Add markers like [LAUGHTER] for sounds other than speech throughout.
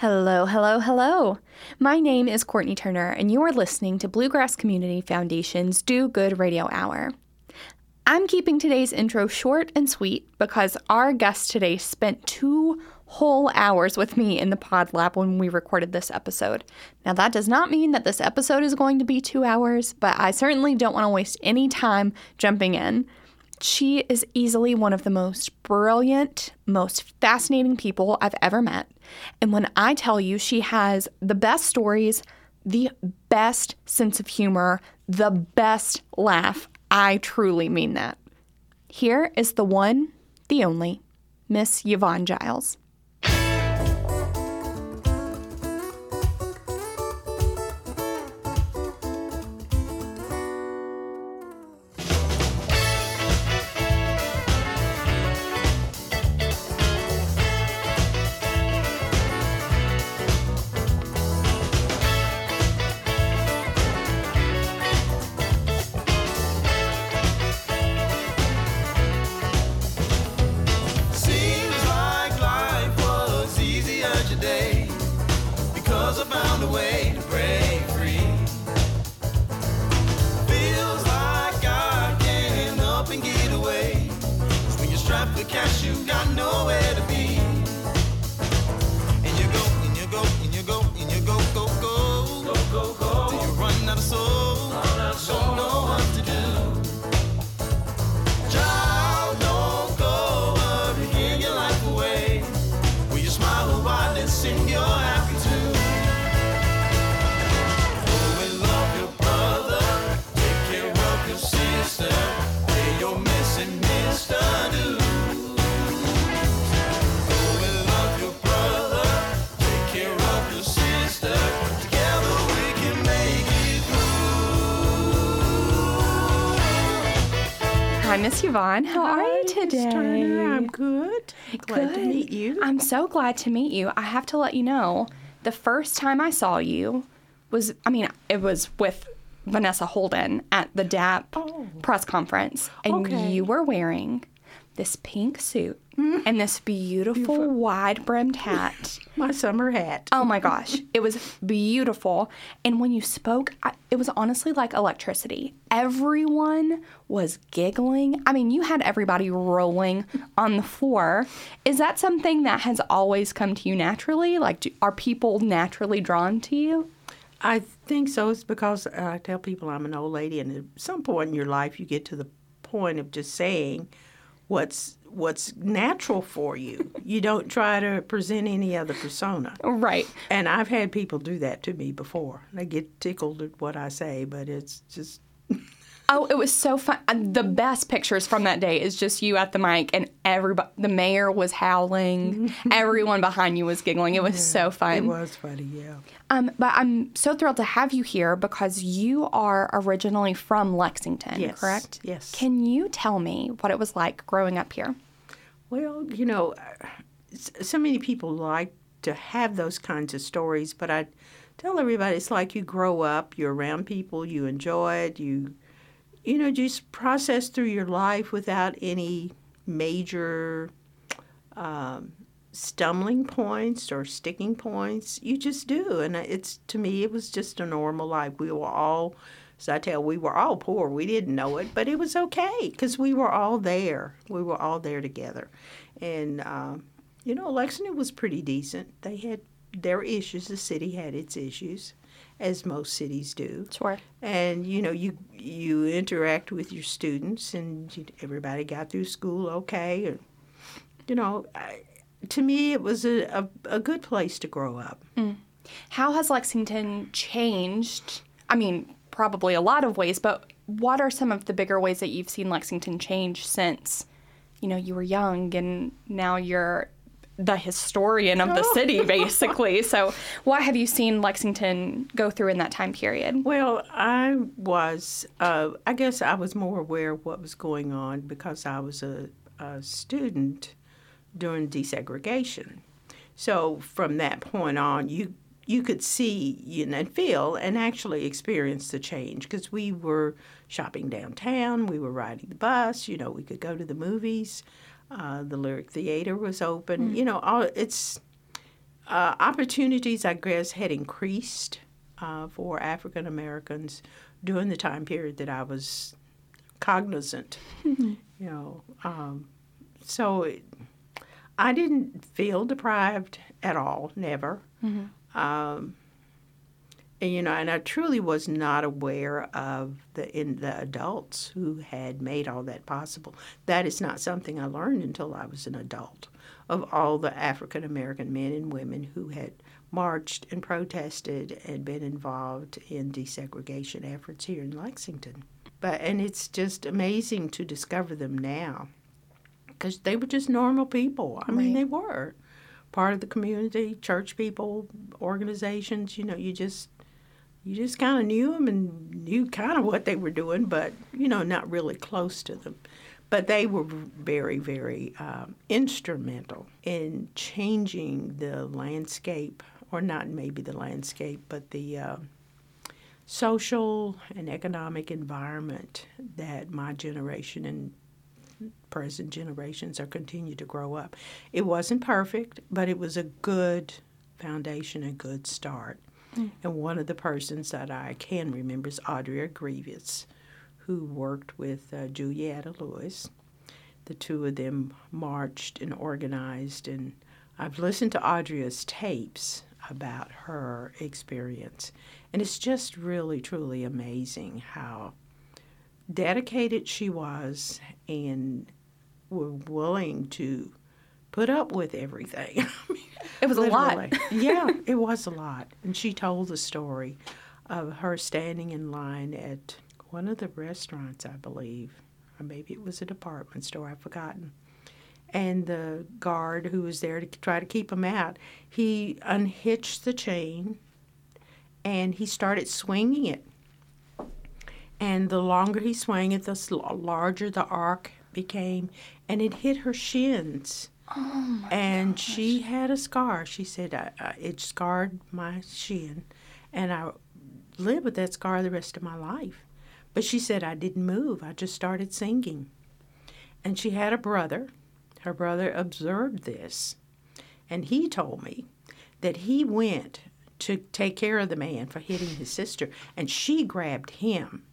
Hello, hello, hello. My name is Courtney Turner, and you are listening to Bluegrass Community Foundation's Do Good Radio Hour. I'm keeping today's intro short and sweet because our guest today spent two whole hours with me in the pod lab when we recorded this episode. Now, that does not mean that this episode is going to be two hours, but I certainly don't want to waste any time jumping in. She is easily one of the most brilliant, most fascinating people I've ever met. And when I tell you she has the best stories, the best sense of humor, the best laugh, I truly mean that. Here is the one, the only, Miss Yvonne Giles. Miss Yvonne. How are you today? Turner, I'm good. Glad to meet you. I'm so glad to meet you. I have to let you know, the first time I saw you was, I mean, it was with Vanessa Holden at the DAP Oh. press conference, and Okay. you were wearing this pink suit mm-hmm. and this beautiful wide brimmed hat. [LAUGHS] My summer hat. Oh my gosh, it was beautiful. And when you spoke, I, it was honestly like electricity. Everyone was giggling. I mean, you had everybody rolling on the floor. Is that something that has always come to you naturally? Like, do, are people naturally drawn to you? I think so. It's because I tell people I'm an old lady, and at some point in your life, you get to the point of just saying what's what's natural for you. you don't try to present any other persona. Right. And I've had people do that to me before. They get tickled at what I say, but it's just Oh, it was so fun. The best pictures from that day is just you at the mic and everybody, the mayor was howling. [LAUGHS] Everyone behind you was giggling. It was so fun. it was funny. Yeah. Um, but I'm so thrilled to have you here because you are originally from Lexington, Yes, correct? yes. Can you tell me what it was like growing up here? Well, you know, so many people like to have those kinds of stories, but I tell everybody it's like you grow up, you're around people, you enjoy it, you, you know, just process through your life without any major um, stumbling points or sticking points. You just do, and it's to me, it was just a normal life. We were all. So I tell, we were all poor. We didn't know it, but it was okay because we were all there. We were all there together, and um, you know, Lexington was pretty decent. They had their issues. The city had its issues, as most cities do. Sure. And you know, you you interact with your students, and you, everybody got through school okay. And you know, I, to me, it was a, a a good place to grow up. Mm. How has Lexington changed? I mean, probably a lot of ways, but what are some of the bigger ways that you've seen Lexington change since, you know, you were young and now you're the historian of the city, [LAUGHS] basically? So, what have you seen Lexington go through in that time period? Well, I was, uh, I guess I was more aware of what was going on because I was a, a student during desegregation. So from that point on, you you could see you know, and feel and actually experience the change because we were shopping downtown, we were riding the bus, you know, we could go to the movies, uh, the Lyric Theater was open, you know, all, it's uh, opportunities, I guess, had increased uh, for African Americans during the time period that I was cognizant. [LAUGHS] you know, um, so it, I didn't feel deprived at all, never. Um, and, you know, and I truly was not aware of the in the adults who had made all that possible. That is not something I learned until I was an adult. Of all the African American men and women who had marched and protested and been involved in desegregation efforts here in Lexington. But and it's just amazing to discover them now because they were just normal people. I mean, they were part of the community, church people, organizations. You know, you just you just kind of knew them and knew kind of what they were doing, but you know, not really close to them. But they were very, very um, instrumental in changing the landscape, or not maybe the landscape, but the uh, social and economic environment that my generation and present generations are continue to grow up. It wasn't perfect, but it was a good foundation, a good start. And one of the persons that I can remember is Audrey Grevious, who worked with uh, Julietta Lewis. The two of them marched and organized, and I've listened to Audrey's tapes about her experience. And it's just really, truly amazing how dedicated she was and were willing to put up with everything. [LAUGHS] It was a lot. Yeah, it was a lot. And she told the story of her standing in line at one of the restaurants, I believe, or maybe it was a department store, I've forgotten. And the guard who was there to try to keep him out, he unhitched the chain and he started swinging it. And the longer he swung it, the larger the arc became, and it hit her shins. Oh and she had a scar. She said, I, I, It scarred my shin, and I lived with that scar the rest of my life. But she said, I didn't move. I just started singing. And she had a brother. Her brother observed this, and he told me that he went to take care of the man for hitting his sister, and she grabbed him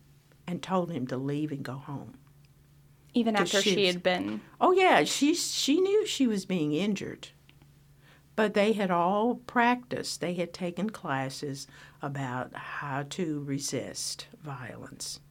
and told him to leave and go home. Even after she had been. Oh yeah, she she knew she was being injured. But they had all practiced. They had taken classes about how to resist violence.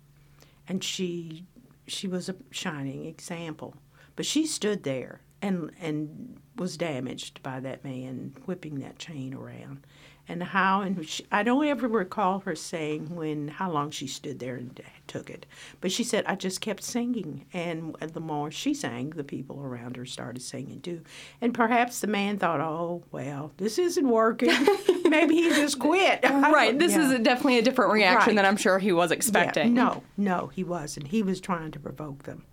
And she she was a shining example. But she stood there and and was damaged by that man whipping that chain around. And how and she, I don't ever recall her saying when how long she stood there and took it, but she said I just kept singing, and the more she sang, the people around her started singing too. And perhaps the man thought, oh well, this isn't working. [LAUGHS] Maybe he just quit. [LAUGHS] Right. This yeah. is a, definitely a different reaction Right. than I'm sure he was Yeah, expecting. no, no, he wasn't. He was trying to provoke them.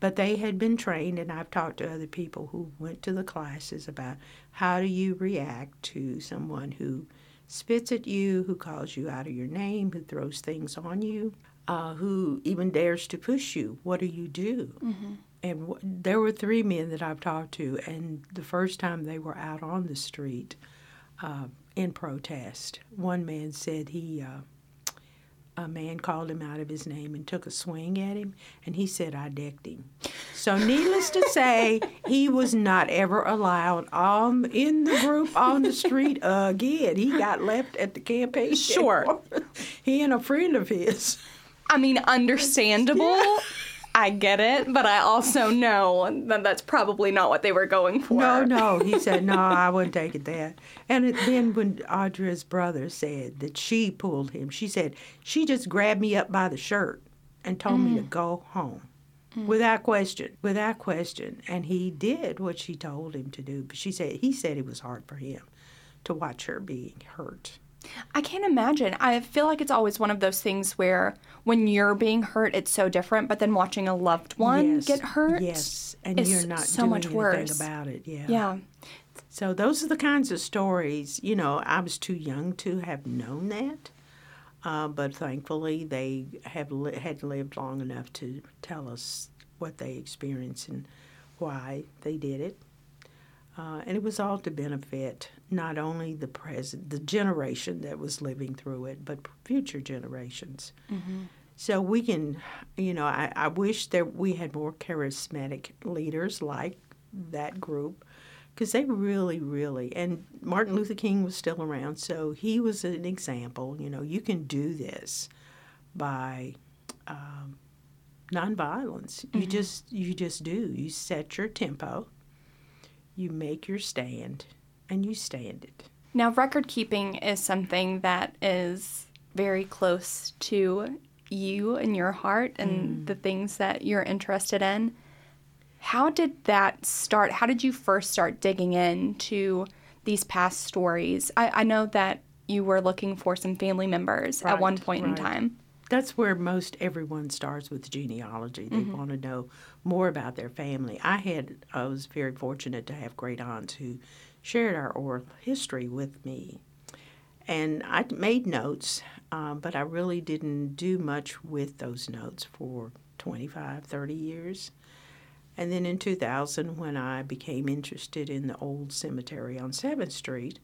But they had been trained, and I've talked to other people who went to the classes about how do you react to someone who spits at you, who calls you out of your name, who throws things on you, uh, who even dares to push you. What do you do? And w- there were three men that I've talked to, and the first time they were out on the street uh, in protest, one man said he. Uh, a man called him out of his name and took a swing at him, and he said, I decked him. So, needless to say, he was not ever allowed um, in the group on the street again. He got left at the campaign. Sure. [LAUGHS] he and a friend of his. I mean, understandable. [LAUGHS] I get it, but I also know that that's probably not what they were going for. No, no. He said, no, I wouldn't take it that. And it, then when Audra's brother said that she pulled him, she said, she just grabbed me up by the shirt and told me to mm. go home. Without question, without question. And he did what she told him to do. But she said, he said it was hard for him to watch her being hurt. I can't imagine. I feel like it's always one of those things where when you're being hurt, it's so different, but then watching a loved one yes, get hurt. Yes, and you're not so doing much anything worse. about it. Yeah. Yeah. So those are the kinds of stories. You know, I was too young to have known that, uh, but thankfully they have li- had lived long enough to tell us what they experienced and why they did it. Uh, and it was all to benefit not only the present, the generation that was living through it, but future generations. So we can, you know, I, I wish that we had more charismatic leaders like that group because they really, really, and Martin Luther King was still around, so he was an example. You know, you can do this by um, nonviolence. You just, you just do. You set your tempo, you make your stand, and you stand it. Now, record keeping is something that is very close to you and your heart and mm. the things that you're interested in. How did that start? How did you first start digging into these past stories? I, I know that you were looking for some family members at one Right, point in time. that's where most everyone starts with genealogy. They mm-hmm. want to know more about their family. I had I was very fortunate to have great aunts who shared our oral history with me, and I made notes, uh, but I really didn't do much with those notes for 25, 30 years. And then in 2000, when I became interested in the old cemetery on 7th Street,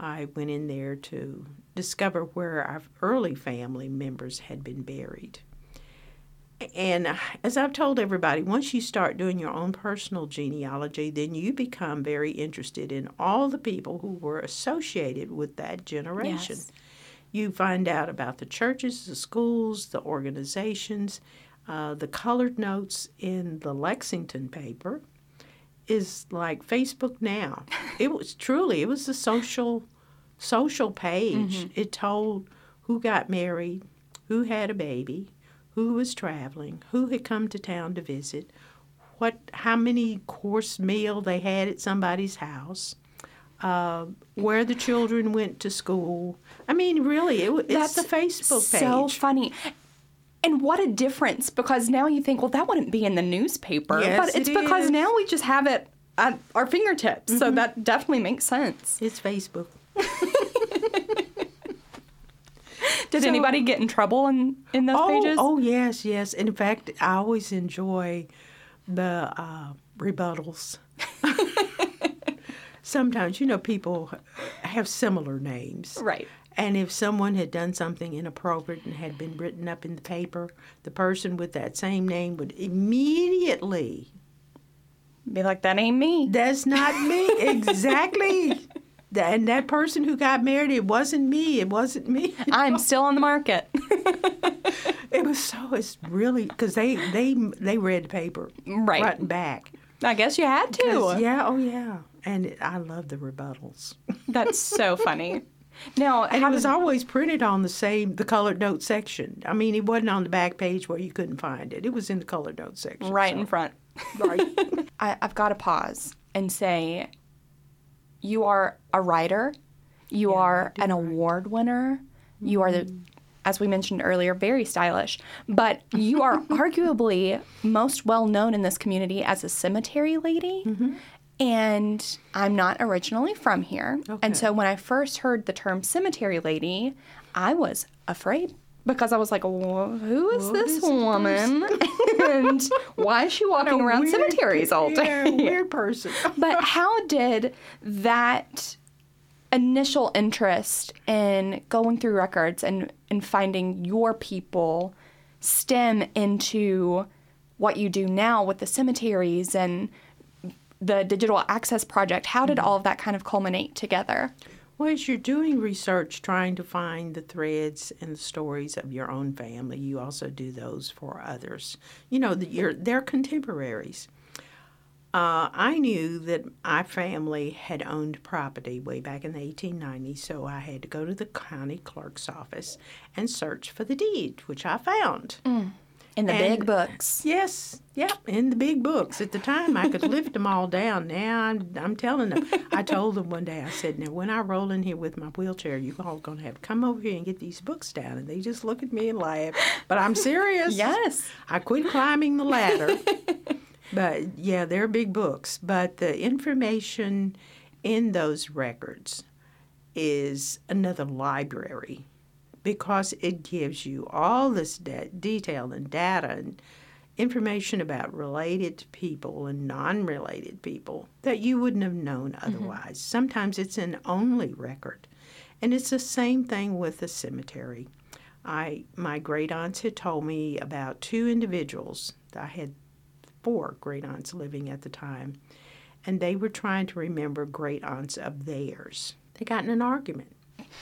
I went in there to discover where our early family members had been buried. And uh, as I've told everybody, once you start doing your own personal genealogy, then you become very interested in all the people who were associated with that generation. Yes. You find out about the churches, the schools, the organizations, uh, the colored notes in the Lexington paper is like Facebook now. it was [LAUGHS] truly it was a social social page. It told who got married, who had a baby, who was traveling, who had come to town to visit, what how many course meal they had at somebody's house. Uh, where the children went to school. I mean, really, it, it's the Facebook page. So funny. And what a difference because now you think, well, that wouldn't be in the newspaper. Yes, but it's it because is. Mm-hmm. now we just have it at our fingertips. So that definitely makes sense. It's Facebook. Did So- anybody get in trouble in, in those oh, pages? Oh, yes, yes. In fact, I always enjoy the uh, rebuttals. [LAUGHS] Sometimes, you know, people have similar names. Right. And if someone had done something inappropriate and had been written up in the paper, the person with that same name would immediately, Be like, that ain't me. that's not me. [LAUGHS] exactly. And that person who got married, it wasn't me. It wasn't me. [LAUGHS] I'm still on the market. [LAUGHS] It was so. It's really because they they they read the paper Right. front and back. I guess you had to. Yeah. Oh yeah. And it, I love the rebuttals. [LAUGHS] That's so funny. Now, And it was did- always printed on the same the colored note section. I mean, it wasn't on the back page where you couldn't find it. It was in the colored note section. right so- in front. Right. I, I've got to pause and say, you are a writer, you are an award winner, you are the, as we mentioned earlier, very stylish, but you are [LAUGHS] arguably most well known in this community as a cemetery lady. And I'm not originally from here. Okay. And so when I first heard the term cemetery lady, I was afraid because I was like, who is this is this woman? [LAUGHS] and why is she walking around Weird- cemeteries all [LAUGHS] day? Yeah, weird person. [LAUGHS] but how did that initial interest in going through records and, and finding your people stem into what you do now with the cemeteries and the digital access project? How did mm-hmm. all of that kind of culminate together? Well, as you're doing research, trying to find the threads and the stories of your own family, you also do those for others. You know, you're, they're contemporaries. Uh, I knew that my family had owned property way back in the 1890s, so I had to go to the county clerk's office and search for the deed, which I found. In the And- big books. Yes, yep, in the big books. At the time, I could lift them all down. Now I'm, I'm telling them. I told them one day, I said, now when I roll in here with my wheelchair, you all going to have to come over here and get these books down. And they just look at me and laugh. But I'm serious. Yes. I quit climbing the ladder. but yeah, they're big books. But the information in those records is another library because it gives you all this de- detail and data and information about related people and non related people that you wouldn't have known mm-hmm. otherwise. Sometimes it's an only record. And it's the same thing with the cemetery. I my great aunts had told me about two individuals. I had four great aunts living at the time, and they were trying to remember great aunts of theirs. They got in an argument.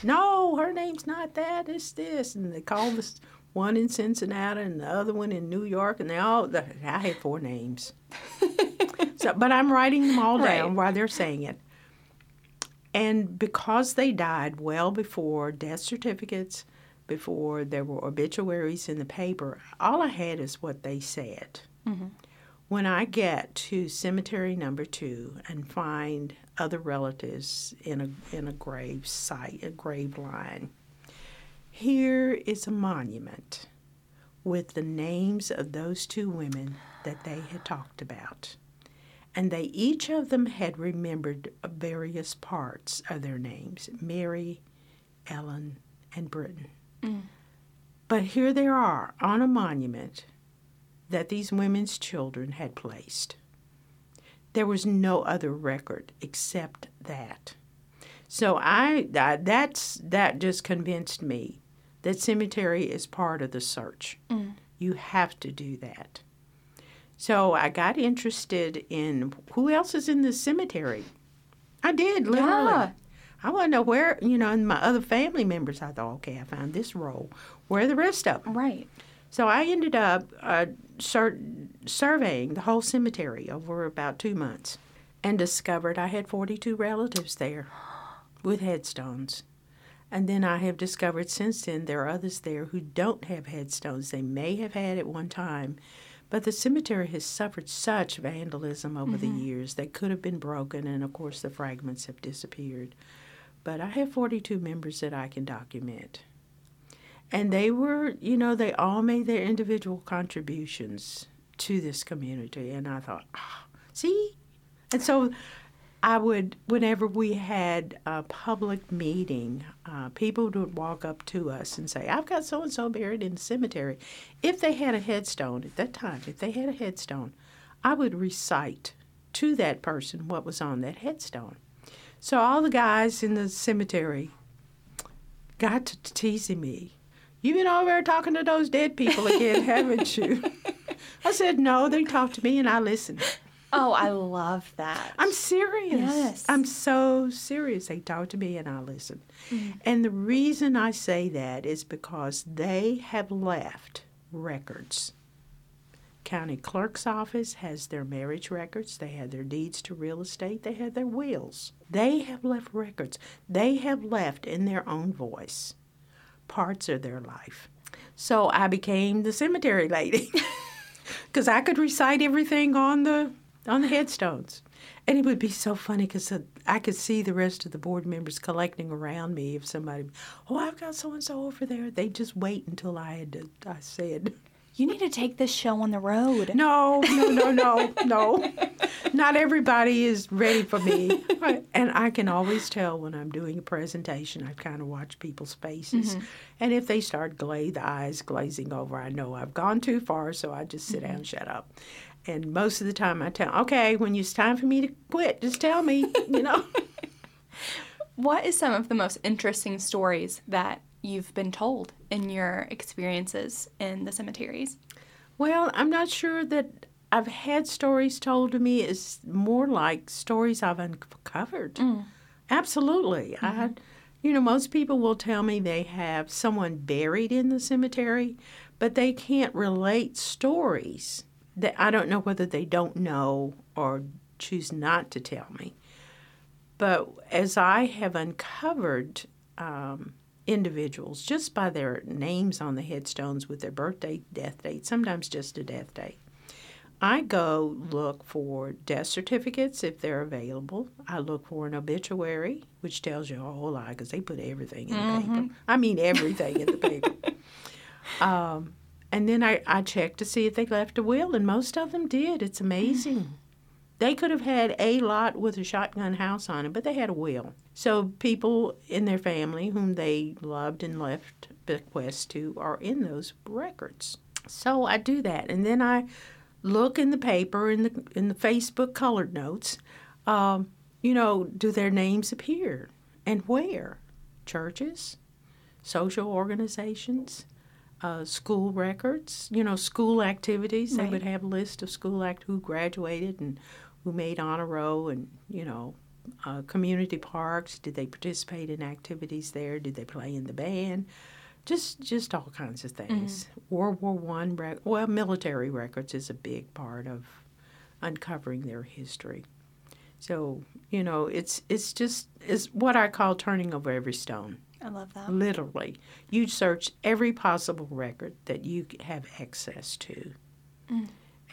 No, her name's not that. It's this, and they called this one in Cincinnati and the other one in New York, and they all. I had four names. so, [LAUGHS] but I'm writing them all down Right. while they're saying it. And because they died well before death certificates, before there were obituaries in the paper, all I had is what they said. Mm-hmm. When I get to cemetery number two and find other relatives in a in a grave site, a grave line, here is a monument with the names of those two women that they had talked about. And they each of them had remembered various parts of their names Mary, Ellen, and Britain. Mm. But here they are on a monument that these women's children had placed. There was no other record except that. So I, I that's that just convinced me that cemetery is part of the search. You have to do that. So I got interested in who else is in the cemetery. I did literally. Yeah. I want to know where you know, and my other family members. I thought, okay, I found this role. Where are the rest of them? Right. So I ended up uh, sur- surveying the whole cemetery over about two months and discovered I had 42 relatives there with headstones. And then I have discovered since then there are others there who don't have headstones. They may have had at one time, but the cemetery has suffered such vandalism over the mm-hmm. years that could have been broken, and of course the fragments have disappeared. But I have 42 members that I can document and they were you know they all made their individual contributions to this community. And i thought ah, see? And so i would whenever we had a public meeting uh, people would walk up to us and say i've got so and so buried in the cemetery. If they had a headstone at that time if they had a headstone i would recite to that person what was on that headstone. So all the guys in the cemetery got to teasing me. You've been over there talking to those dead people again, [LAUGHS] haven't you? I said, no, they talked to me and I listened. Oh, I love that. I'm serious. Yes. I'm so serious. They talked to me and I listened. Mm. And the reason I say that is because they have left records. County clerk's office has their marriage records, they have their deeds to real estate, they have their wills. They have left records. They have left in their own voice parts of their life. So I became the cemetery lady [LAUGHS] because I could recite everything on the on the headstones. And it would be so funny because I could see the rest of the board members collecting around me. If somebody, oh, I've got so and so over there, they'd just wait until I had to, I said, You need to take this show on the road. no, no, no, no, no. Not everybody is ready for me. And I can always tell when I'm doing a presentation, I kind of watch people's faces. Mm-hmm. And if they start gla- the eyes glazing over, I know I've gone too far, so I just sit down and mm-hmm. shut up. And most of the time I tell, okay, when it's time for me to quit, just tell me, you know. [LAUGHS] What is some of the most interesting stories that you've been told in your experiences in the cemeteries? Well, I'm not sure that I've had stories told to me. It's more like stories I've uncovered. Absolutely. I, you know, most people will tell me they have someone buried in the cemetery, but they can't relate stories. That I don't know whether they don't know or choose not to tell me. But as I have uncovered um, individuals just by their names on the headstones with their birthday, death date, sometimes just a death date, I go look for death certificates if they're available. I look for an obituary, which tells you a whole lot because they put everything in the paper. I mean, everything in the paper. [LAUGHS] Um, and then I, I check to see if they left a will, and most of them did. It's amazing. They could have had a lot with a shotgun house on it, but they had a will. So people in their family whom they loved and left bequests to are in those records. So I do that, and then I look in the paper in the in the Facebook colored notes. Um, you know, do their names appear and where? Churches, social organizations, uh, school records. You know, school activities. They would have a list of school act who graduated and who made honor roll, and you know, uh, community parks. Did they participate in activities there? Did they play in the band? Just just all kinds of things. World War One rec- well, military records is a big part of uncovering their history. So you know, it's it's just it's what I call turning over every stone. I love that. Literally, you search every possible record that you have access to,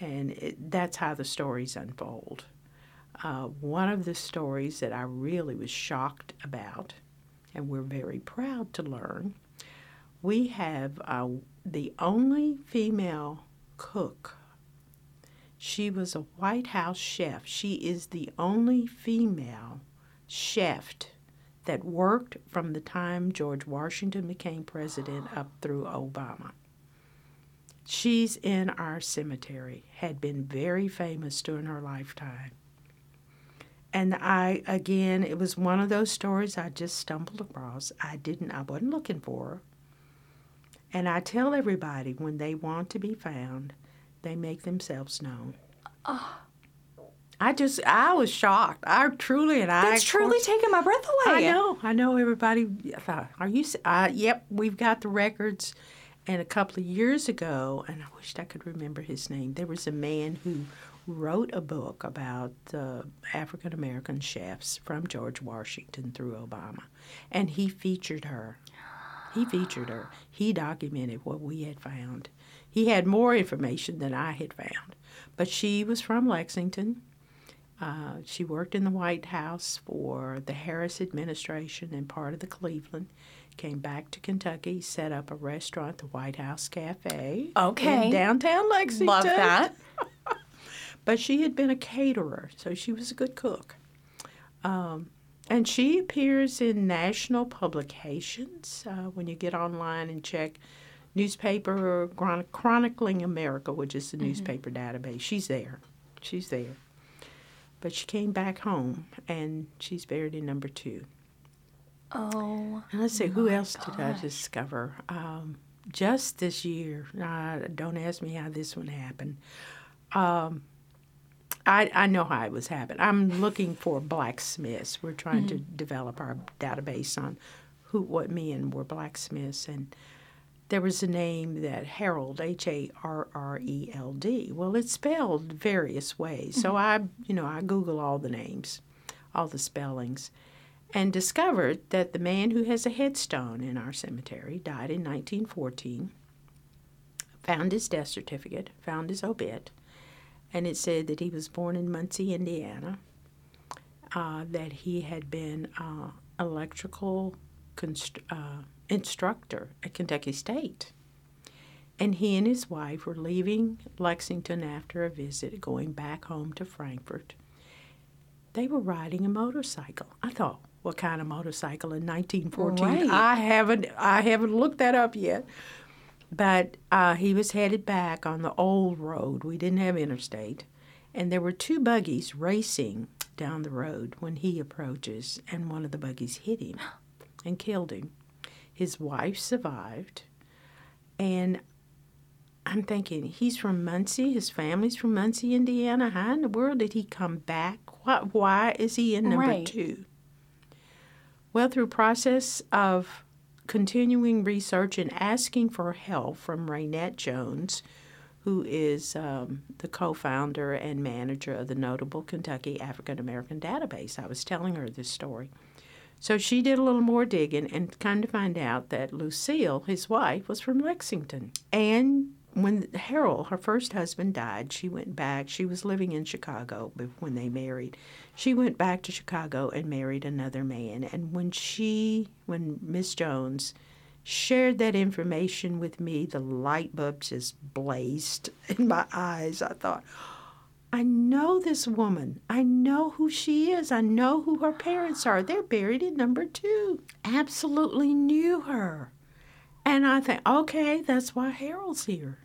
and it, that's how the stories unfold. Uh, one of the stories that I really was shocked about, and we're very proud to learn, we have uh, the only female cook. She was a White House chef. She is the only female chef that worked from the time George Washington became president up through Obama. She's in our cemetery, had been very famous during her lifetime. And I, again, it was one of those stories I just stumbled across. I didn't, I wasn't looking for her. And I tell everybody when they want to be found, they make themselves known. Oh. I just, I was shocked. I truly, and I. That's truly course- taking my breath away. I know, I know. Everybody thought, "Are you?" s- Uh, yep, we've got the records. And a couple of years ago, and I wished I could remember his name. There was a man who wrote a book about the African American chefs from George Washington through Obama, and he featured her. He featured her. He documented what we had found. He had more information than I had found, but she was from Lexington. Uh, she worked in the White House for the Harrison administration and part of the Cleveland. Came back to Kentucky, set up a restaurant, the White House Cafe, Okay. in downtown Lexington. Love that. [LAUGHS] But she had been a caterer, so she was a good cook. Um, and she appears in national publications. Uh, when you get online and check newspaper Chron- chronicling America, which is the newspaper database, she's there. She's there. But she came back home, and she's buried in number two. Oh, And let's see, who else did I discover? Um, just this year, uh, don't ask me how this one happened. Um, I, I know how it was happened. I'm looking for blacksmiths. We're trying to develop our database on who, what men were blacksmiths, and there was a name that Harreld H A R R E L D. Well, it's spelled various ways, so I, you know, I Google all the names, all the spellings, and discovered that the man who has a headstone in our cemetery died in 1914. Found his death certificate, found his obit, and it said that he was born in Muncie, Indiana. Uh, that he had been uh, electrical const- uh, instructor at Kentucky State. And he and his wife were leaving Lexington after a visit, going back home to Frankfort. They were riding a motorcycle. I thought, what kind of motorcycle in 1914? Right. I haven't, I haven't looked that up yet. But uh, he was headed back on the old road. We didn't have interstate, and there were two buggies racing down the road when he approaches, and one of the buggies hit him [GASPS] and killed him. His wife survived, and I'm thinking he's from Muncie. His family's from Muncie, Indiana. How in the world did he come back? Why, why is he in number Right. two? Well, through process of continuing research and asking for help from Reinette Jones, who is um, the co-founder and manager of the notable Kentucky African American Database. I was telling her this story. So she did a little more digging and come to find out that Lucille, his wife, was from Lexington. And when Harreld, her first husband, died, she went back. She was living in Chicago when they married. She went back to Chicago and married another man. And when she, when Miss Jones shared that information with me, the light bulb just blazed [LAUGHS] in my eyes. I thought, I know this woman. I know who she is. I know who her parents are. They're buried in number two. Absolutely knew her. And I think, okay, that's why Harreld's here.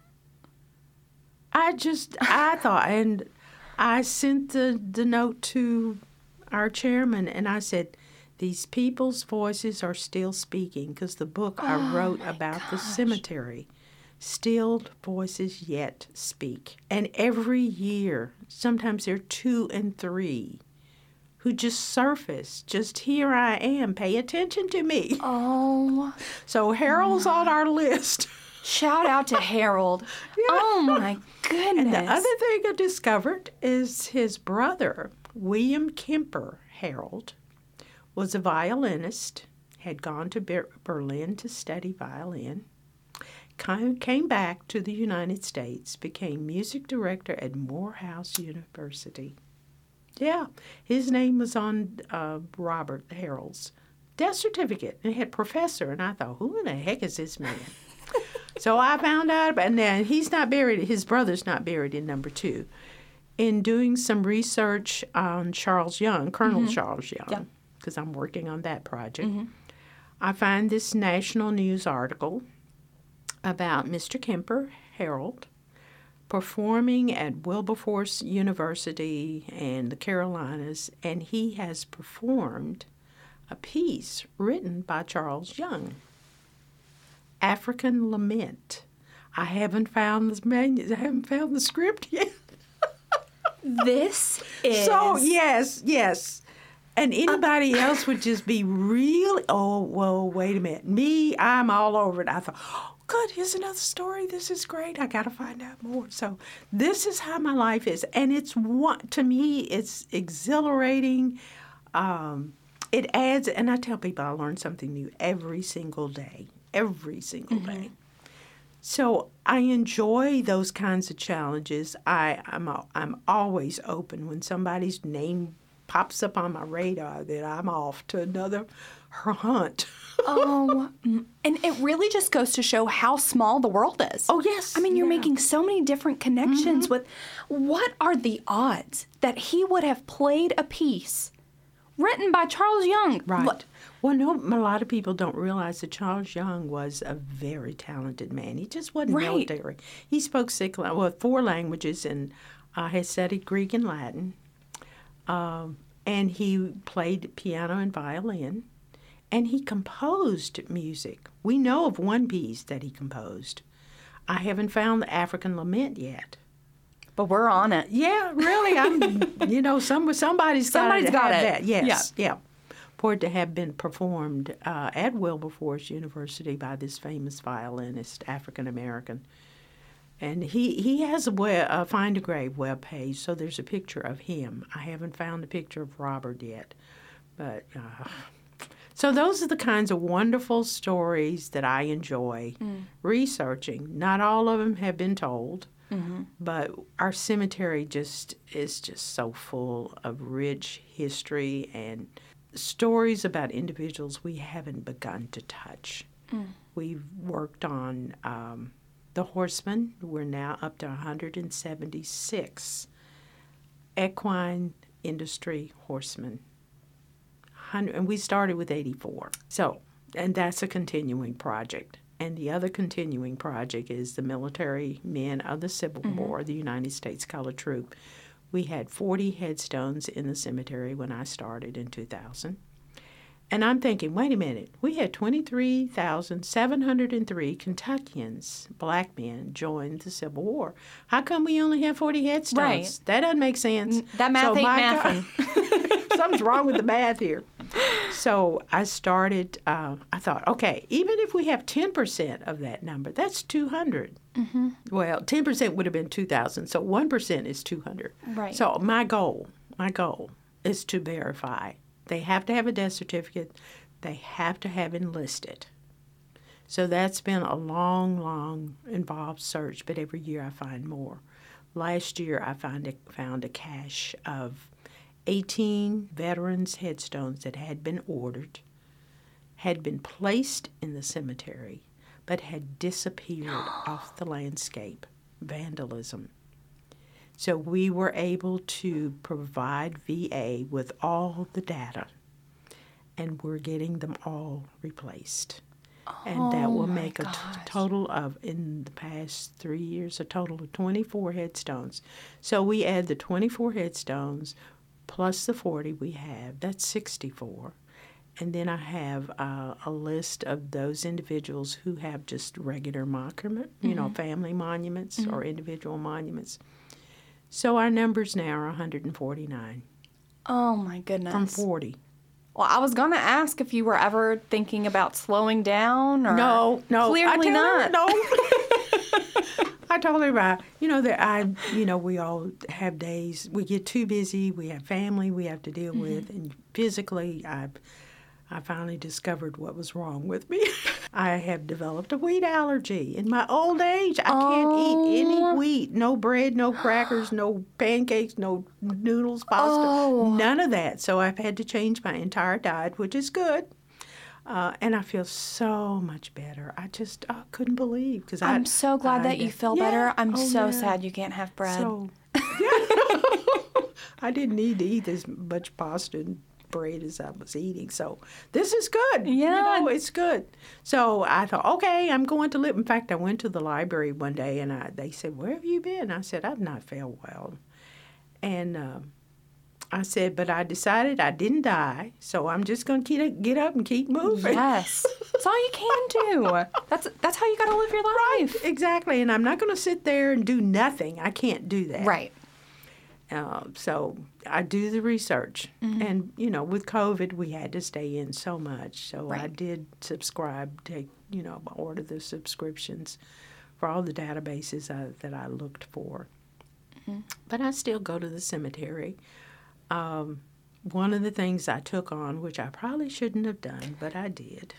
I just I thought and I sent the the note to our chairman and I said these people's voices are still speaking because the book I wrote about the cemetery stilled voices yet speak. And every year sometimes there are two and three who just surface just here I am. Pay attention to me. Oh, so Harreld's on our list shout out to Harreld. [LAUGHS] Oh my goodness. And the other thing I discovered is his brother, William Kemper Harreld, was a violinist, had gone to Ber- Berlin to study violin, came, came back to the United States, became music director at Morehouse University. Yeah, his name was on uh, Robert Harreld's death certificate, and it had professor, and I thought, who in the heck is this man? So I found out about, and then he's not buried, his brother's not buried in number two. In doing some research on Charles Young, Colonel mm-hmm. Charles Young, Yeah. because I'm working on that project, mm-hmm. I find this national news article about Mr. Kemper, Harreld, performing at Wilberforce University and the Carolinas, and he has performed a piece written by Charles Young. African Lament. I haven't found the manu- I haven't found the script yet. this [LAUGHS] is So yes, yes. And anybody else would just be really oh well wait a minute. Me, I'm all over it. I thought, oh, good, here's another story. This is great. I gotta find out more. So this is how my life is. And it's one to me, it's exhilarating. Um, it adds and I tell people I learn something new every single day. Every single day. So I enjoy those kinds of challenges. I, I'm al- I'm always open when somebody's name pops up on my radar that I'm off to another hunt. [LAUGHS] Oh, mm, and it really just goes to show how small the world is. Oh, yes, I mean, you're yeah. Mm-hmm. making so many different connections with. What are the odds that he would have played a piece written by Charles Young? Right. Look, Well, no, a lot of people don't realize that Charles Young was a very talented man. He just wasn't Right. military. He spoke six, well, four languages and uh, had studied Greek and Latin. Um, and he played piano and violin. And he composed music. We know of one piece that he composed. I haven't found the African Lament yet. but we're on it. Yeah, really. I'm. [LAUGHS] you know, some somebody's got Somebody's got it. that. Yes, yeah. For to have been performed uh, at Wilberforce University by this famous violinist, African American, and he he has a, web, a Find a Grave web page, so there's a picture of him. I haven't found a picture of Robert yet, but. Uh, so those are the kinds of wonderful stories that I enjoy researching. Not all of them have been told, but our cemetery just is just so full of rich history and stories about individuals we haven't begun to touch. We've worked on um, the horsemen. We're now up to 176 equine industry horsemen. And we started with 84. So, and that's a continuing project. And the other continuing project is the military men of the Civil War, the United States Colored Troop. We had 40 headstones in the cemetery when I started in 2000. And I'm thinking, wait a minute, we had 23,703 Kentuckians, black men, join the Civil War. How come we only have 40 headstones? Right. That doesn't make sense. that math ain't my mathin'. God- [LAUGHS] Something's wrong with the math here. So I started, uh, I thought, okay, even if we have 10% of that number, that's 200. Mm-hmm. Well, 10% would have been 2,000, so 1% is 200. Right. So my goal, my goal is to verify. They have to have a death certificate, they have to have enlisted. So that's been a long, long involved search, but every year I find more. Last year I found a, found a cache of 18 veterans' headstones that had been ordered, had been placed in the cemetery, but had disappeared [GASPS] off the landscape. Vandalism. So we were able to provide VA with all the data, and we're getting them all replaced. and that oh will Oh my make a t- total of in the past three years a total of 24 headstones so we add the 24 headstones plus the 40 we have that's 64 and then i have uh, a list of those individuals who have just regular monument you know family monuments or individual monuments so our numbers now are 149 Oh my goodness. from 40 Well, I was gonna ask if you were ever thinking about slowing down or No, no. Clearly not. no. [LAUGHS] [LAUGHS] I told her about you know that I you know we all have days we get too busy we have family we have to deal mm-hmm. with and physically I I finally discovered what was wrong with me. [LAUGHS] I have developed a wheat allergy in my old age. I can't eat any Oh. wheat, no bread, no crackers, no pancakes, no noodles, pasta, Oh. none of that. So I've had to change my entire diet, which is good. Uh, and I feel so much better. I just uh, couldn't believe because I'm so glad that you feel yeah. better. I'm Oh, so yeah. sad you can't have bread. So, [LAUGHS] [LAUGHS] I didn't need to eat as much pasta and bread as I was eating. So this is good. Yeah. You know, it's good. So I thought, okay, I'm going to live. In fact, I went to the library one day and I, they said, where have you been? I said, I've not felt well. And um, I said, but I decided I didn't die. So I'm just going to keep get up and keep moving. yes, that's all you can do. [LAUGHS] That's that's how you gotta live your life. Right, Exactly. And I'm not going to sit there and do nothing. I can't do that. Right. Uh, so I do the research, mm-hmm. and you know, with COVID, we had to stay in so much. So I did subscribe, take you know, order the subscriptions for all the databases I, that I looked for. Mm-hmm. But I still go to the cemetery. Um, one of the things I took on, which I probably shouldn't have done, but I did,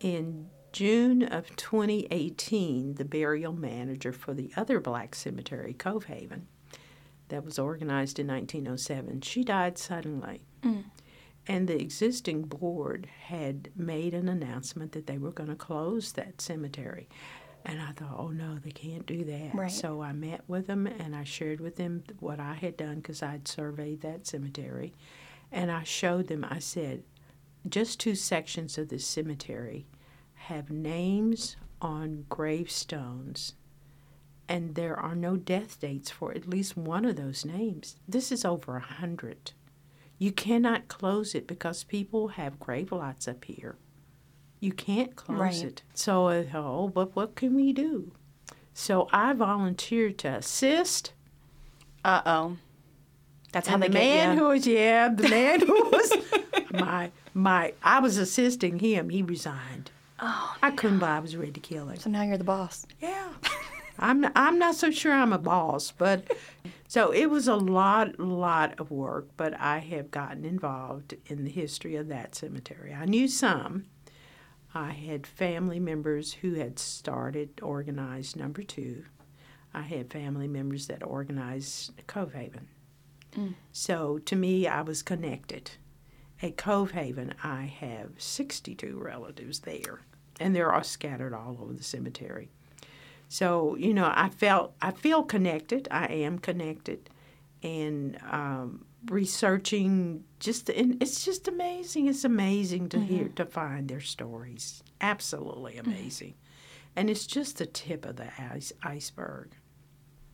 in June of 2018, the burial manager for the other black cemetery, Cove Haven, that was organized in 1907, she died suddenly. And the existing board had made an announcement that they were going to close that cemetery. And I thought, oh no, they can't do that. Right. So I met with them and I shared with them what I had done because I'd surveyed that cemetery. And I showed them, I said, just two sections of this cemetery have names on gravestones and there are no death dates for at least one of those names. This is over a hundred. You cannot close it because people have grave lots up here. You can't close Right. it. So oh, but what can we do? So I volunteered to assist. Uh oh. That's how they the get man you. who was yeah, the man who was [LAUGHS] my my I was assisting him. He resigned. Oh, I couldn't buy. I was ready to kill him. so now you're the boss. Yeah. I'm I'm not so sure I'm a boss, but [LAUGHS] so it was a lot lot of work, but I have gotten involved in the history of that cemetery. I knew some. I had family members who had started organized number 2. I had family members that organized Cove Haven. So to me I was connected. At Cove Haven, I have 62 relatives there, and they're all scattered all over the cemetery. So you know, I felt I feel connected. I am connected, and um, researching just and it's just amazing. It's amazing to hear mm-hmm. to find their stories. Absolutely mm-hmm. amazing, and it's just the tip of the ice, iceberg.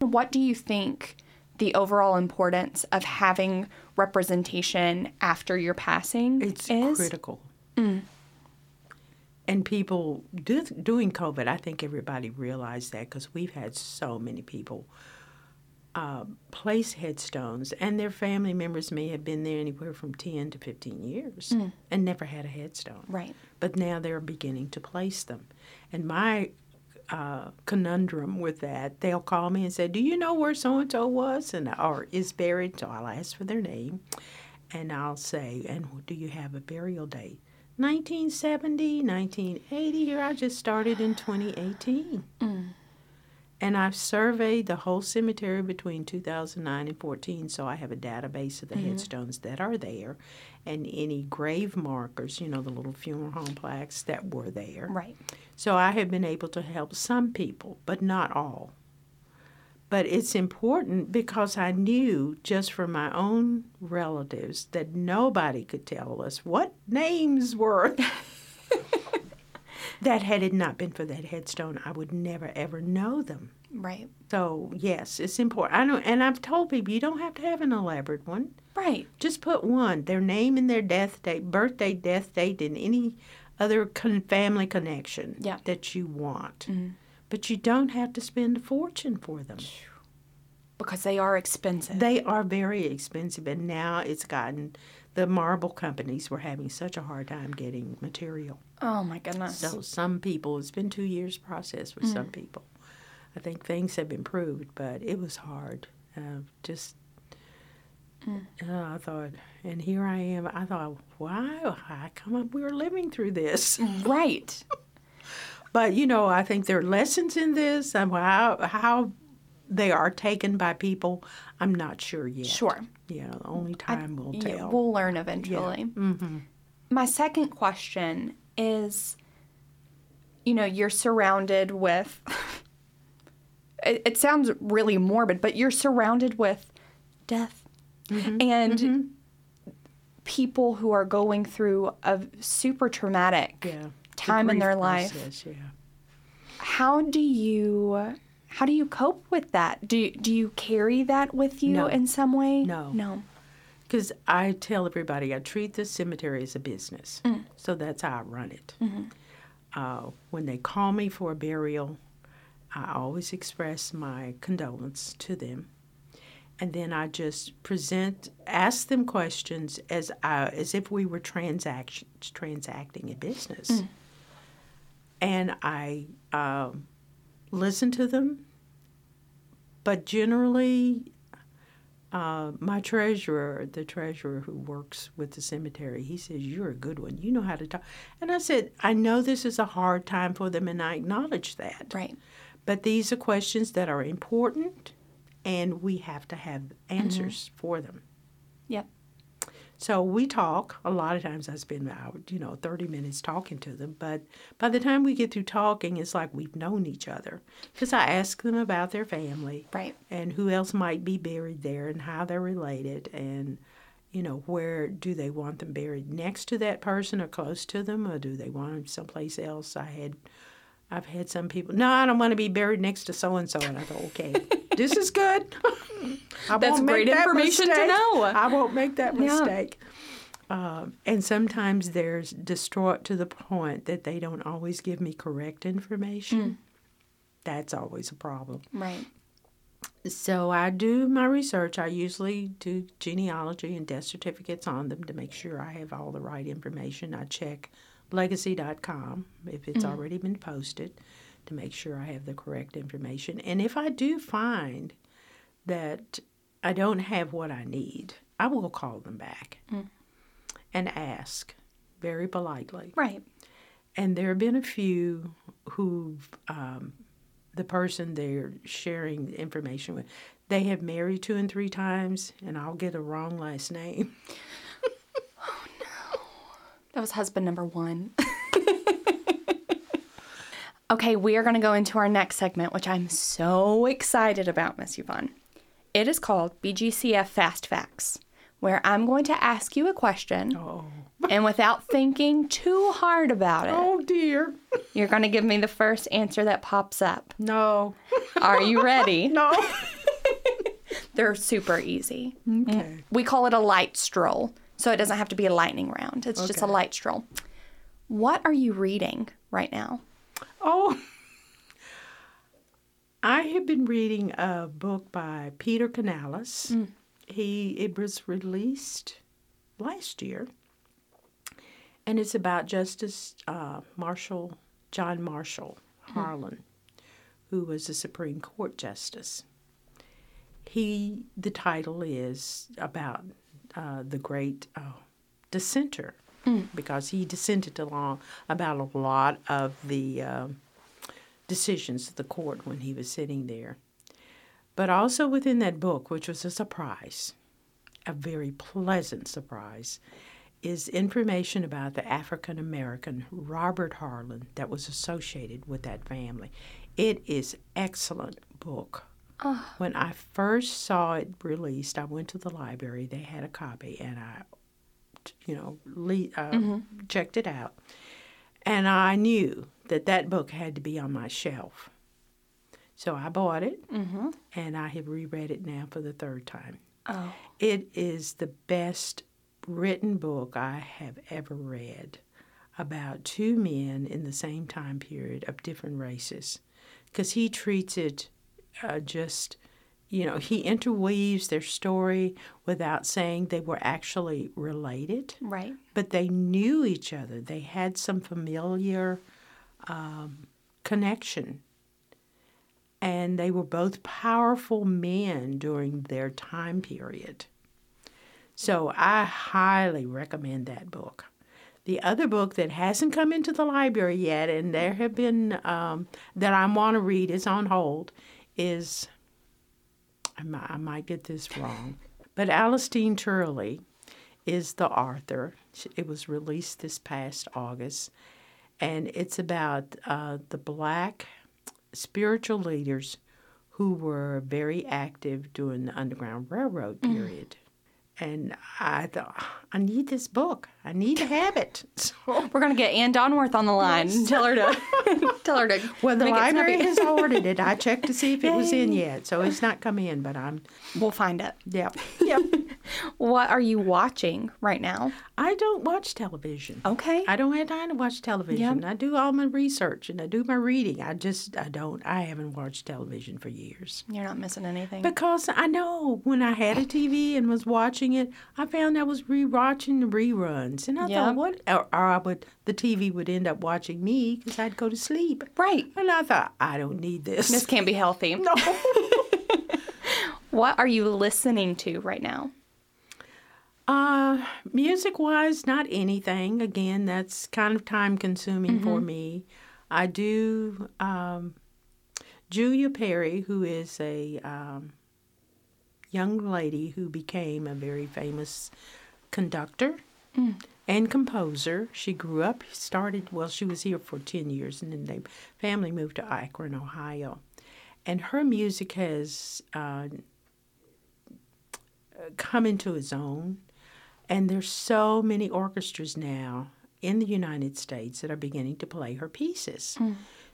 What do you think the overall importance of having representation after your passing It's is? critical. Mm. And people do, doing COVID, I think everybody realized that because we've had so many people uh, place headstones, and their family members may have been there anywhere from 10 to 15 years and never had a headstone. Right. But now they're beginning to place them. And my uh, conundrum with that, they'll call me and say, Do you know where so and so was? and Or is buried? So I'll ask for their name and I'll say, And do you have a burial date? 1970, 1980, here I just started in 2018. And I've surveyed the whole cemetery between 2009 and 14, so I have a database of the mm-hmm. headstones that are there and any grave markers, you know, the little funeral home plaques that were there. Right. So I have been able to help some people, but not all. But it's important because I knew just from my own relatives that nobody could tell us what names were. [LAUGHS] that had it not been for that headstone, I would never ever know them. Right. So yes, it's important. I know, and I've told people you don't have to have an elaborate one. Right. Just put one, their name and their death date, birthday, death date, and any other con- family connection Yeah. that you want. Mm-hmm. But you don't have to spend a fortune for them. Because they are expensive. They are very expensive, and now it's gotten the marble companies were having such a hard time getting material. oh my goodness. So some people, it's been two years process with some people. I think things have improved, but it was hard. Uh, just, uh, I thought, and here I am. I thought, wow, how come up we were living through this? [LAUGHS] right. But you know, I think there are lessons in this, and how how they are taken by people. I'm not sure yet. Sure. Know, only time will Yeah, tell. we'll learn eventually. hmm My second question is you know, you're surrounded with [LAUGHS] it, it sounds really morbid, but you're surrounded with death and people who are going through a super traumatic Yeah. The time in grief their life. yeah. How do you how do you cope with that? Do do you carry that with you No. in some way? No. No. Because I tell everybody I treat the cemetery as a business. So that's how I run it. Uh, when they call me for a burial, I always express my condolence to them. And then I just present, ask them questions as I, as if we were transaction, transacting a business. And I um, listen to them, but generally uh, my treasurer, the treasurer who works with the cemetery, he says, You're a good one. You know how to talk. And I said, I know this is a hard time for them, and I acknowledge that. Right. But these are questions that are important, and we have to have answers for them. Yep. So we talk. A lot of times I spend about, you know, 30 minutes talking to them. But by the time we get through talking, it's like we've known each other. Because I ask them about their family Right. and who else might be buried there and how they're related and, you know, where do they want them buried next to that person or close to them or do they want them someplace else? I had. I've had some people, no, I don't want to be buried next to so and so. And I thought, okay, this is good. [LAUGHS] I That's won't make great that information to mistake. know. I won't make that Yeah. mistake. Um, and sometimes there's distraught to the point that they don't always give me correct information. That's always a problem. Right. So I do my research. I usually do genealogy and death certificates on them to make sure I have all the right information. I check legacy.com if it's already been posted to make sure I have the correct information. And if I do find that I don't have what I need, I will call them back and ask very politely. Right. And there have been a few who, um, the person they're sharing information with, they have married two and three times, and I'll get a wrong last name. [LAUGHS] That was husband number one. [LAUGHS] okay, we are going to go into our next segment, which I'm so excited about, Miss Yvonne. It is called BGCF Fast Facts, where I'm going to ask you a question, Oh, and without thinking too hard about it, oh dear. you're going to give me the first answer that pops up. No, [LAUGHS] Are you ready? no. [LAUGHS] They're super easy. Okay. We call it a light stroll, so it doesn't have to be a lightning round. It's just a light stroll. What are you reading right now? Oh, [LAUGHS] I have been reading a book by Peter Canellos. He it was released last year, and it's about Justice uh, Marshall John Marshall Harlan, who was a Supreme Court justice. He the title is about uh, the great uh, dissenter because he dissented along about a lot of the um decisions of the court when he was sitting there. But also within that book, which was a surprise, a very pleasant surprise, is information about the African American Robert Harlan that was associated with that family. It is excellent book. [SIGHS] When I first saw it released, I went to the library. They had a copy, and I, you know, le- uh, checked it out. And I knew that that book had to be on my shelf. So I bought it, and I have reread it now for the third time. Oh. It is the best written book I have ever read about two men in the same time period of different races. Because he treats it uh, just, you know, he interweaves their story without saying they were actually related, Right. but they knew each other. They had some familiar um, connection. And they were both powerful men during their time period. So I highly recommend that book. The other book that hasn't come into the library yet, and there have been um, that I want to read, is on hold, is I might, I might get this wrong, but Alicestyne Turley is the author. It was released this past August, and it's about uh, the black spiritual leaders who were very active during the Underground Railroad period. And I thought, I need this book. I need to have it. [LAUGHS] So, We're gonna get Ann Donworth on the line and tell her to [LAUGHS] tell her to. well, the library has ordered it. I checked to see if it was [LAUGHS] in yet, so it's not come in. But I'm, We'll find it. yep, yep. What are you watching right now? I don't watch television. Okay. I don't have time to watch television. I do all my research and I do my reading. I just, I don't, I haven't watched television for years. You're not missing anything. Because I know when I had a TV and was watching it, I found I was rewatching the reruns. And I Yeah. thought, what? Or, or I would, the TV would end up watching me because I'd go to sleep. right. And I thought, I don't need this. This can't be healthy. [LAUGHS] no. [LAUGHS] What are you listening to right now? Uh, music wise, not anything. Again, that's kind of time consuming for me. I do, um, Julia Perry, who is a um, young lady who became a very famous conductor and composer. She grew up, started, well, she was here for 10 years, and then the family moved to Akron, Ohio. And her music has uh, come into its own. And there's so many orchestras now in the United States that are beginning to play her pieces.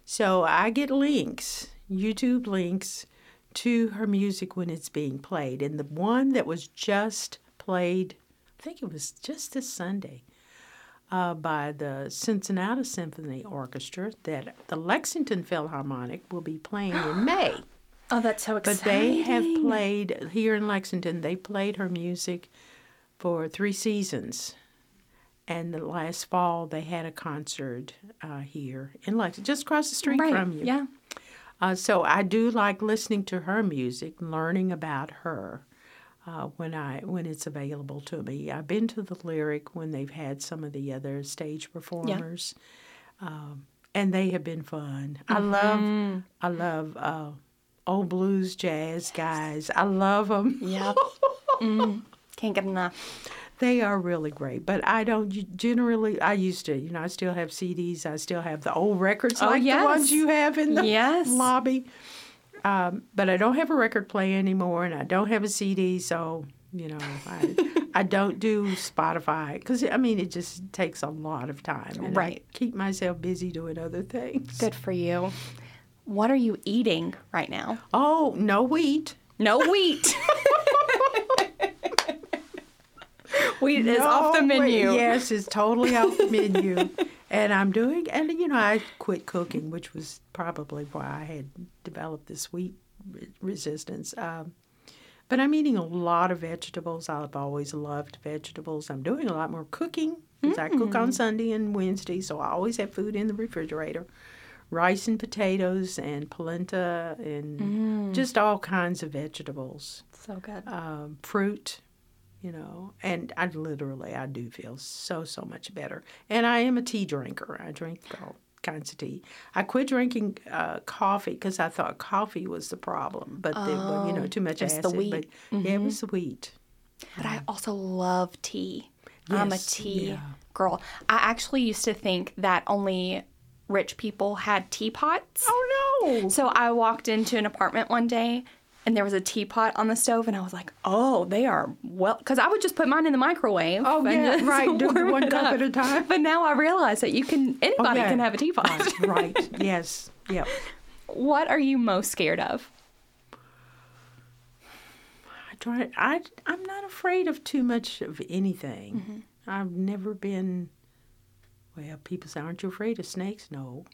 So I get links, YouTube links to her music when it's being played. And the one that was just played, I think it was just this Sunday, uh, by the Cincinnati Symphony Orchestra that the Lexington Philharmonic will be playing in [GASPS] May. Oh, that's so exciting! But they have played here in Lexington. They played her music for three seasons, and the last fall they had a concert uh, here in Lexington, just across the street right. from you. Yeah. Uh, so I do like listening to her music, learning about her uh, when I when it's available to me. I've been to the Lyric when they've had some of the other stage performers, um, and they have been fun. I love I love uh, old blues jazz guys. I love them. Yep. [LAUGHS] mm, can't get enough. They are really great, but I don't generally. I used to, you know, I still have CDs. I still have the old records Oh, like the ones you have in the Yes. lobby. Um, but I don't have a record player anymore, and I don't have a CD. So you know, I [LAUGHS] I don't do Spotify because I mean it just takes a lot of time. And I Right. keep myself busy doing other things. Good for you. What are you eating right now? Oh, no wheat. No wheat. [LAUGHS] wheat is off the No, menu. Yes, it's totally off the [LAUGHS] menu. And I'm doing, and you know, I quit cooking, which was probably why I had developed this wheat resistance. Um, but I'm eating a lot of vegetables. I've always loved vegetables. I'm doing a lot more cooking because I cook Mm. on Sunday and Wednesday, so I always have food in the refrigerator. Rice and potatoes and polenta and Mm. just all kinds of vegetables So good. um, fruit, you know, and I literally I do feel so so much better. And I am a tea drinker. I drink all kinds of tea. I quit drinking uh, coffee because I thought coffee was the problem, but well, you know too much Oh, acid. the wheat. Mm-hmm. But yeah, it was the wheat. But I also love tea. I'm a tea yeah. girl. I actually used to think that only rich people had teapots. Oh no! So I walked into an apartment one day and there was a teapot on the stove, and I was like, "Oh, they are well," because I would just put mine in the microwave. Oh, and yeah, [LAUGHS] right, do one cup up. at a time. But now I realize that you can oh, anybody Okay. can have a teapot. Right, [LAUGHS] right. Yes. Yep. what are you most scared of? I try. I I'm not afraid of too much of anything. Mm-hmm. I've never been. Well, people say, "Aren't you afraid of snakes?" No.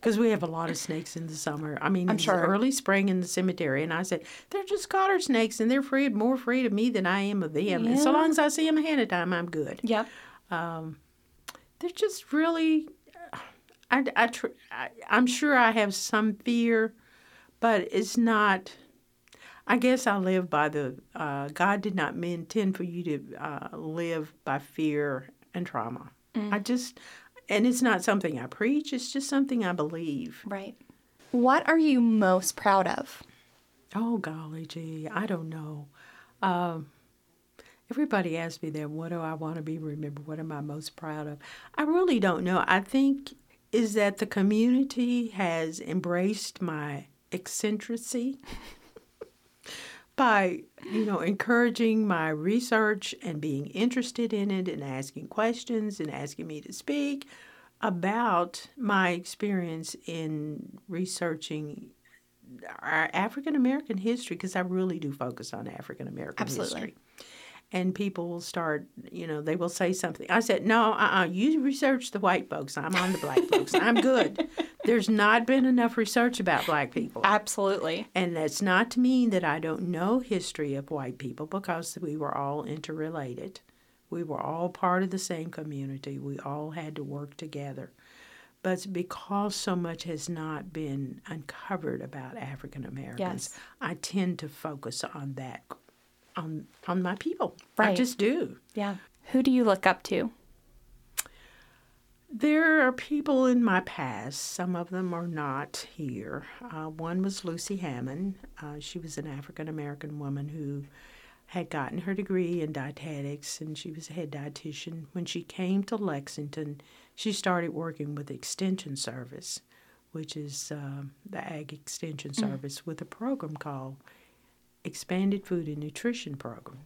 Because we have a lot of snakes in the summer. I mean, I'm it's sure. early spring in the cemetery, and I said they're just garter snakes, and they're afraid more afraid of me than I am of them. And so long as I see them ahead of time, I'm good. Yep. they're just really I, I, tr- I i'm sure i have some fear but it's not i guess i live by the uh, god did not intend for you to uh, live by fear and trauma i just and it's not something i preach it's just something i believe. Right. What are you most proud of? oh golly gee i don't know. Um, everybody asks me that what do i want to be remembered? What am i most proud of? I really don't know. I think is that the community has embraced my eccentricity [LAUGHS] by you know encouraging my research and being interested in it and asking questions and asking me to speak about my experience in researching our African American history because I really do focus on African American history. And people will start, you know, they will say something. I said, no, uh-uh, you research the white folks. I'm on the black folks. I'm good. [LAUGHS] There's not been enough research about black people. Absolutely. And that's not to mean that I don't know history of white people because we were all interrelated. We were all part of the same community. We all had to work together. But because so much has not been uncovered about African Americans, Yes. I tend to focus on that, on on my people. I just do. Yeah. Who do you look up to? There are people in my past. Some of them are not here. Uh, one was Lucy Hammond. Uh, she was an African American woman who had gotten her degree in dietetics, and she was a head dietitian. When she came to Lexington, she started working with the Extension Service, which is uh, the Ag Extension Service, with a program called Expanded Food and Nutrition Program.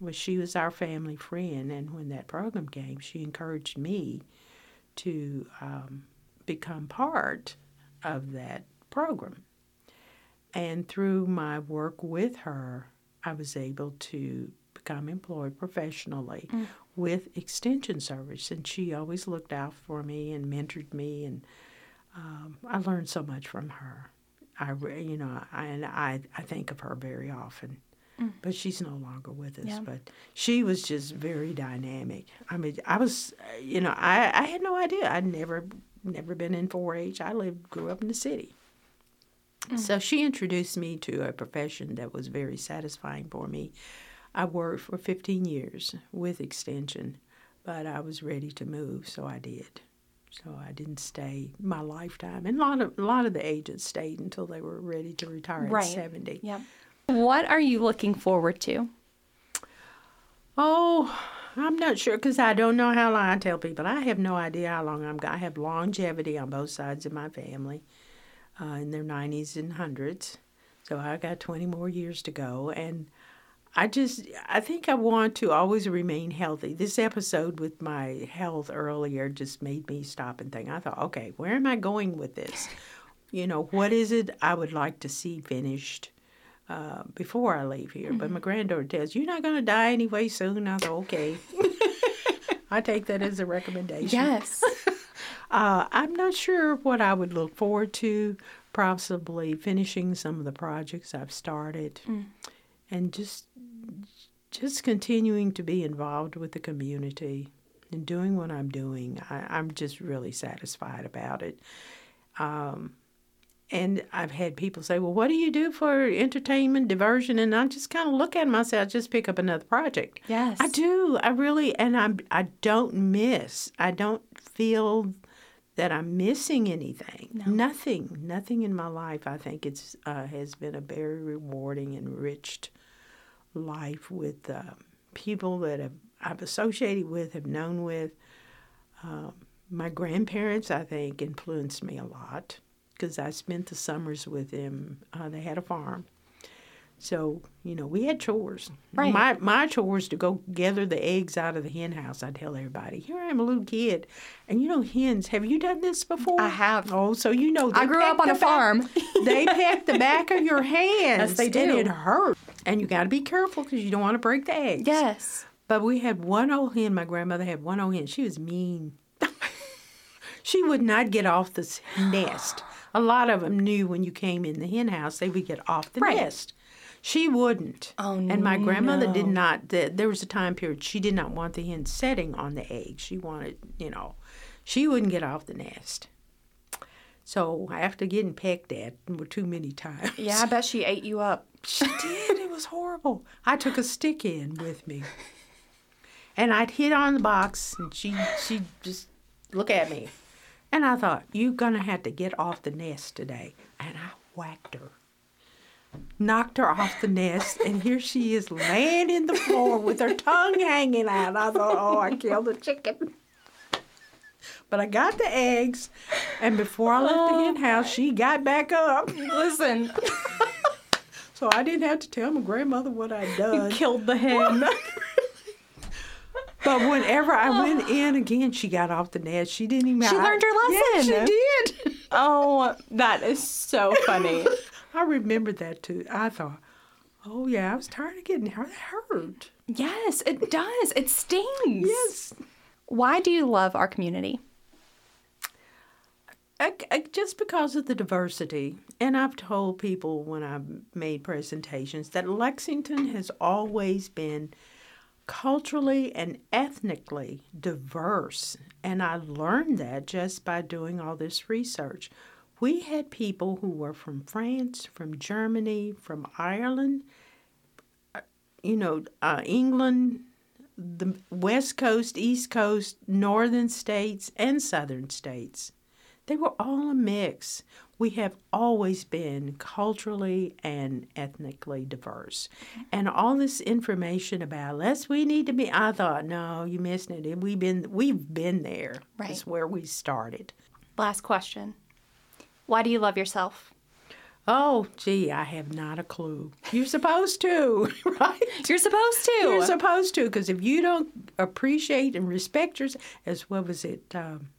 Well, she was our family friend, and when that program came, she encouraged me to um, become part of that program. And through my work with her, I was able to become employed professionally with Extension Service. And she always looked out for me and mentored me, and um, I learned so much from her. I, you know, I, and I, I think of her very often. But she's no longer with us. Yeah. But she was just very dynamic. I mean, I was, uh, you know, I, I had no idea. I'd never, never been in 4-H. I lived, grew up in the city. So she introduced me to a profession that was very satisfying for me. I worked for 15 years with Extension, but I was ready to move, so I did. So I didn't stay my lifetime, and a lot of a lot of the agents stayed until they were ready to retire Right. at 70. Yep. What are you looking forward to? Oh, I'm not sure because I don't know how long. I tell people I have no idea how long I'm. I have longevity on both sides of my family, uh, in their 90s and hundreds. So I got 20 more years to go, and I just I think I want to always remain healthy. This episode with my health earlier just made me stop and think. I thought, okay, where am I going with this? You know, what is it I would like to see finished? uh, before I leave here. But my granddaughter tells you're not going to die anyway soon. I thought, okay. [LAUGHS] I take that as a recommendation. Yes. [LAUGHS] Uh, I'm not sure what I would look forward to. Possibly finishing some of the projects I've started, and just just continuing to be involved with the community and doing what I'm doing. I, I'm just really satisfied about it. Um, and I've had people say, "Well, what do you do for entertainment, diversion?" And I just kind of look at myself, just pick up another project. Yes. I do. I really, and I I don't miss. I don't feel that I'm missing anything. Nothing. Nothing in my life. I think it's uh, has been a very rewarding, enriched life with uh, people that have I've associated with, have known with. Um, my grandparents, I think, influenced me a lot because I spent the summers with them. Uh, they had a farm, So, you know, we had chores. Right. My my chore was to go gather the eggs out of the hen house. I tell everybody, here I am, a little kid, and you know hens. Have you done this before? I have. Oh, so you know. I grew up on a back- farm. [LAUGHS] they peck the back of your hands. Yes, they And do. it hurt. And you got to be careful because you don't want to break the eggs. Yes. But we had one old hen. My grandmother had one old hen. She was mean. [LAUGHS] she would not get off the nest. A lot of them knew when you came in the hen house, they would get off the Right. nest. She wouldn't. Oh, And my grandmother did not. th- There was a time period she did not want the hen setting on the egg. She wanted, you know, she wouldn't get off the nest. So after getting pecked at too many times, Yeah, I bet she ate you up. [LAUGHS] she did. It was horrible. I took a stick in with me, and I'd hit on the box, and she she just look at me, and I thought you're gonna have to get off the nest today, and I whacked her, knocked her off the nest, and here she is laying in the floor with her tongue hanging out. I thought, oh, I killed a chicken. But I got the eggs, and before I left the oh hen house, she got back up. Listen, [LAUGHS] So I didn't have to tell my grandmother what I'd done. killed the hen. [LAUGHS] But whenever I went in again, she got off the nest. She didn't even. She I- learned her Yeah, lesson. she did. [LAUGHS] oh, that is so funny. I remembered that too. I thought, oh yeah, I was tired of getting hurt. yes, it does. It stings. Yes. Why do you love our community? I, I- just because of the diversity. And I've told people when I've made presentations that Lexington has always been culturally and ethnically diverse. And I learned that just by doing all this research. We had people who were from France, from Germany, from Ireland, uh, you know, uh, England, the West Coast, East Coast, Northern states, and Southern states. They were all a mix. We have always been culturally and ethnically diverse. And all this information about us, we need to be I thought, no, you missed it. We've been we've been there. Right. It's where we started. Last question. Why do you love yourself? Oh, gee, I have not a clue. You're supposed to, [LAUGHS] right? You're supposed to. You're supposed to, because if you don't appreciate and respect yourself, as what was it? Um,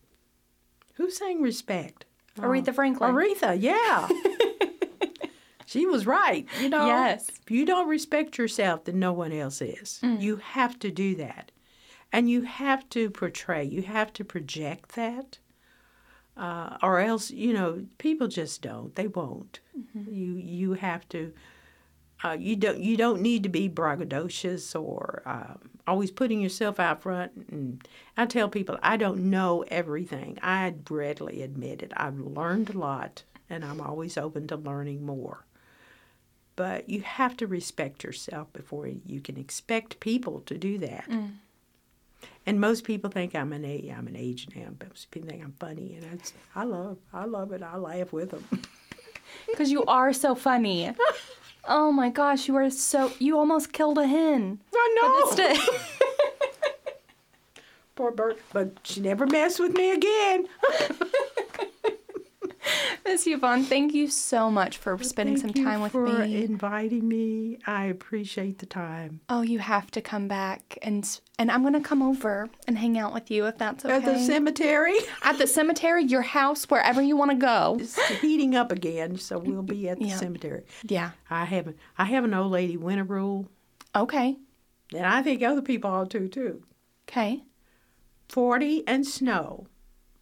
who sang "Respect"? Aretha Franklin. Aretha, yeah. [LAUGHS] she was right. You know, Yes. if you don't respect yourself, then no one else is. You have to do that, and you have to portray. You have to project that. Uh, or else, you know, people just don't. They won't. You you have to. Uh, you don't you don't need to be braggadocious or um, always putting yourself out front. And I tell people I don't know everything. I readily admit it. I've learned a lot, and I'm always open to learning more. But you have to respect yourself before you can expect people to do that. And most people think I'm an a I'm an age now. Most people think I'm funny, and it's, I love I love it. I laugh with them. Because [LAUGHS] you are so funny. Oh my gosh, you are so. You almost killed a hen. I know. [LAUGHS] Poor Bert, but she never messed with me again. [LAUGHS] Miss Yvonne, thank you so much for spending some time with me. for inviting me. I appreciate the time. oh, you have to come back, and and I'm gonna come over and hang out with you if that's okay. At the cemetery, At the cemetery, your house, wherever you want to go. it's heating up again, so we'll be at the Yeah. cemetery. Yeah. I have I have an old lady winter rule, Okay. and I think other people ought to too. Okay. Forty and snow,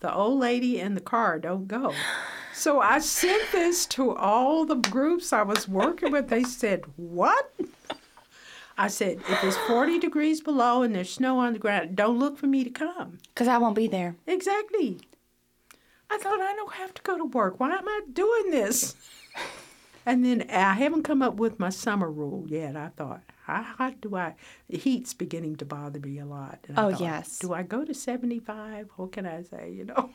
the old lady in the car don't go. [SIGHS] [LAUGHS] So I sent this to all the groups I was working with. They said, "What?" I said, "If it's forty degrees below and there's snow on the ground, don't look for me to come." Because I won't be there. Exactly. I thought I don't have to go to work. Why am I doing this? And then I haven't come up with my summer rule yet. I thought, how, how do I? The heat's beginning to bother me a lot. And I Oh, thought, yes. Do I go to seventy-five? What can I say? You know,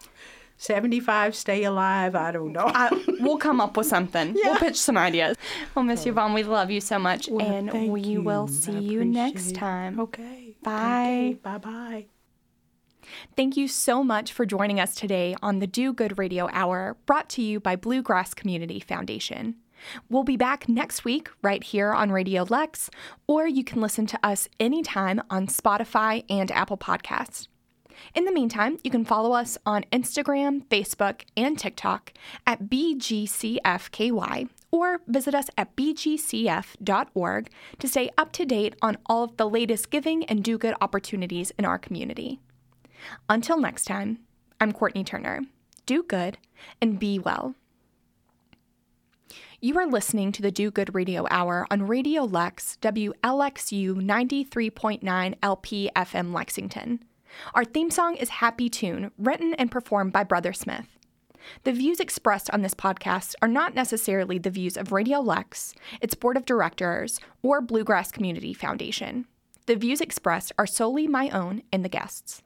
seventy-five, stay alive. I don't know. I, we'll come up with something. [LAUGHS] We'll pitch some ideas. Well, Miss Yvonne, we love you so much, Well, and we will see you next appreciate it. time. Okay. Bye. Bye bye. Thank you so much for joining us today on the Do Good Radio Hour, brought to you by Bluegrass Community Foundation. We'll be back next week right here on Radio Lex, or you can listen to us anytime on Spotify and Apple Podcasts. In the meantime, you can follow us on Instagram, Facebook, and TikTok at BGCFKY or visit us at bgcf.org to stay up to date on all of the latest giving and do good opportunities in our community. Until next time, I'm Courtney Turner. Do good and be well. You are listening to the Do Good Radio Hour on Radio Lex, WLXU 93.9 LP FM Lexington. Our theme song is Happy Tune, written and performed by Brother Smith. The views expressed on this podcast are not necessarily the views of Radio Lex, its board of directors, or Bluegrass Community Foundation. The views expressed are solely my own and the guests.